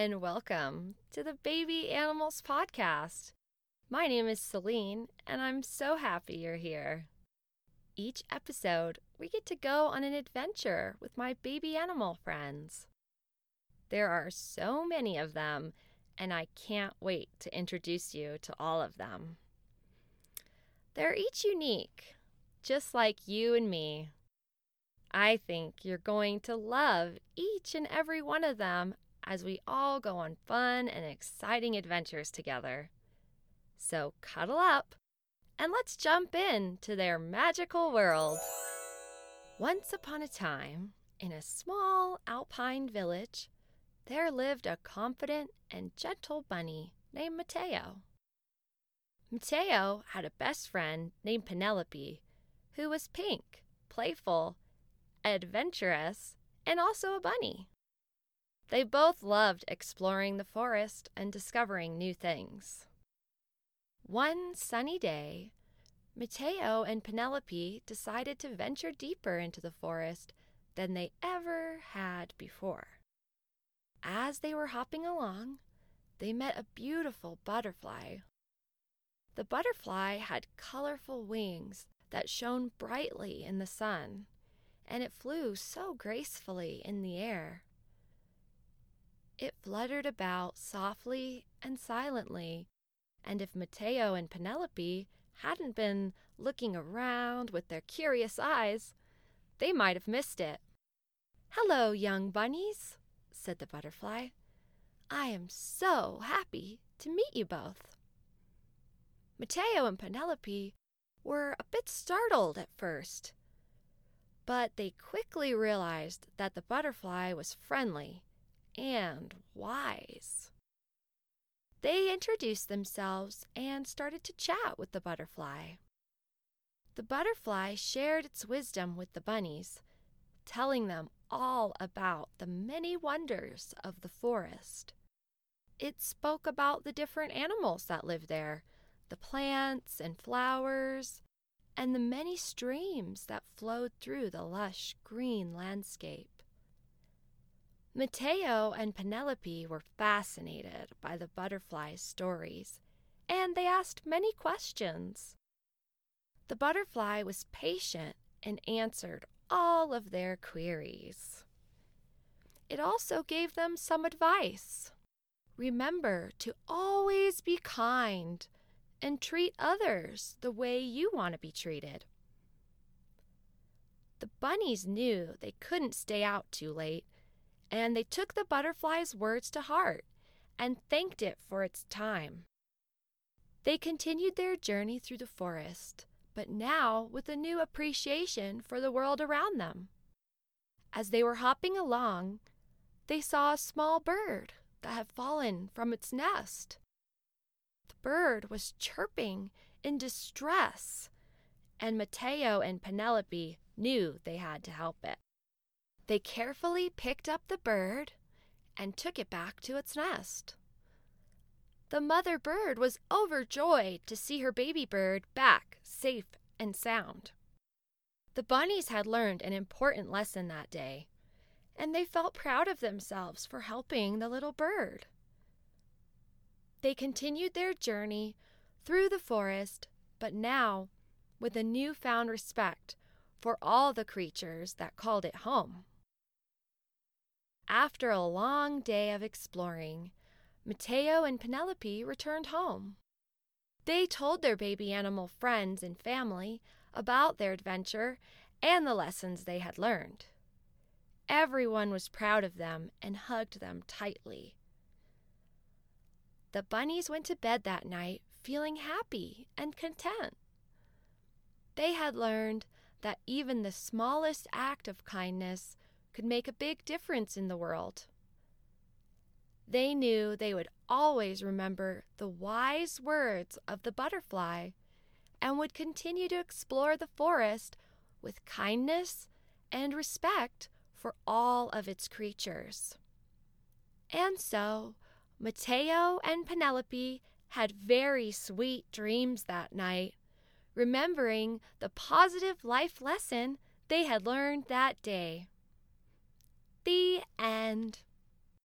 and welcome to the Baby Animals Podcast. My name is Celine, and I'm so happy you're here. Each episode, we get to go on an adventure with my baby animal friends. There are so many of them, and I can't wait to introduce you to all of them. They're each unique, just like you and me. I think you're going to love each and every one of them as we all go on fun and exciting adventures together. So cuddle up and let's jump in to their magical world. Once upon a time, in a small alpine village, there lived a confident and gentle bunny named Mateo. Mateo had a best friend named Penelope, who was pink, playful, adventurous, and also a bunny. They both loved exploring the forest and discovering new things. One sunny day, Mateo and Penelope decided to venture deeper into the forest than they ever had before. As they were hopping along, they met a beautiful butterfly. The butterfly had colorful wings that shone brightly in the sun, and it flew so gracefully in the air. It fluttered about softly and silently, and if Mateo and Penelope hadn't been looking around with their curious eyes, they might have missed it. Hello, young bunnies, said the butterfly. I am so happy to meet you both. Mateo and Penelope were a bit startled at first, but they quickly realized that the butterfly was friendly and wise. They introduced themselves and started to chat with the butterfly. The butterfly shared its wisdom with the bunnies, telling them all about the many wonders of the forest. It spoke about the different animals that live there, the plants and flowers, and the many streams that flowed through the lush green landscape. Mateo and Penelope were fascinated by the butterfly's stories, and they asked many questions. The butterfly was patient and answered all of their queries. It also gave them some advice. Remember to always be kind and treat others the way you want to be treated. The bunnies knew they couldn't stay out too late and they took the butterfly's words to heart and thanked it for its time. They continued their journey through the forest, but now with a new appreciation for the world around them. As they were hopping along, they saw a small bird that had fallen from its nest. The bird was chirping in distress, and Mateo and Penelope knew they had to help it. They carefully picked up the bird and took it back to its nest. The mother bird was overjoyed to see her baby bird back safe and sound. The bunnies had learned an important lesson that day, and they felt proud of themselves for helping the little bird. They continued their journey through the forest, but now with a newfound respect for all the creatures that called it home. After a long day of exploring, Mateo and Penelope returned home. They told their baby animal friends and family about their adventure and the lessons they had learned. Everyone was proud of them and hugged them tightly. The bunnies went to bed that night feeling happy and content. They had learned that even the smallest act of kindness could make a big difference in the world. They knew they would always remember the wise words of the butterfly and would continue to explore the forest with kindness and respect for all of its creatures. And so, Mateo and Penelope had very sweet dreams that night, remembering the positive life lesson they had learned that day. The end.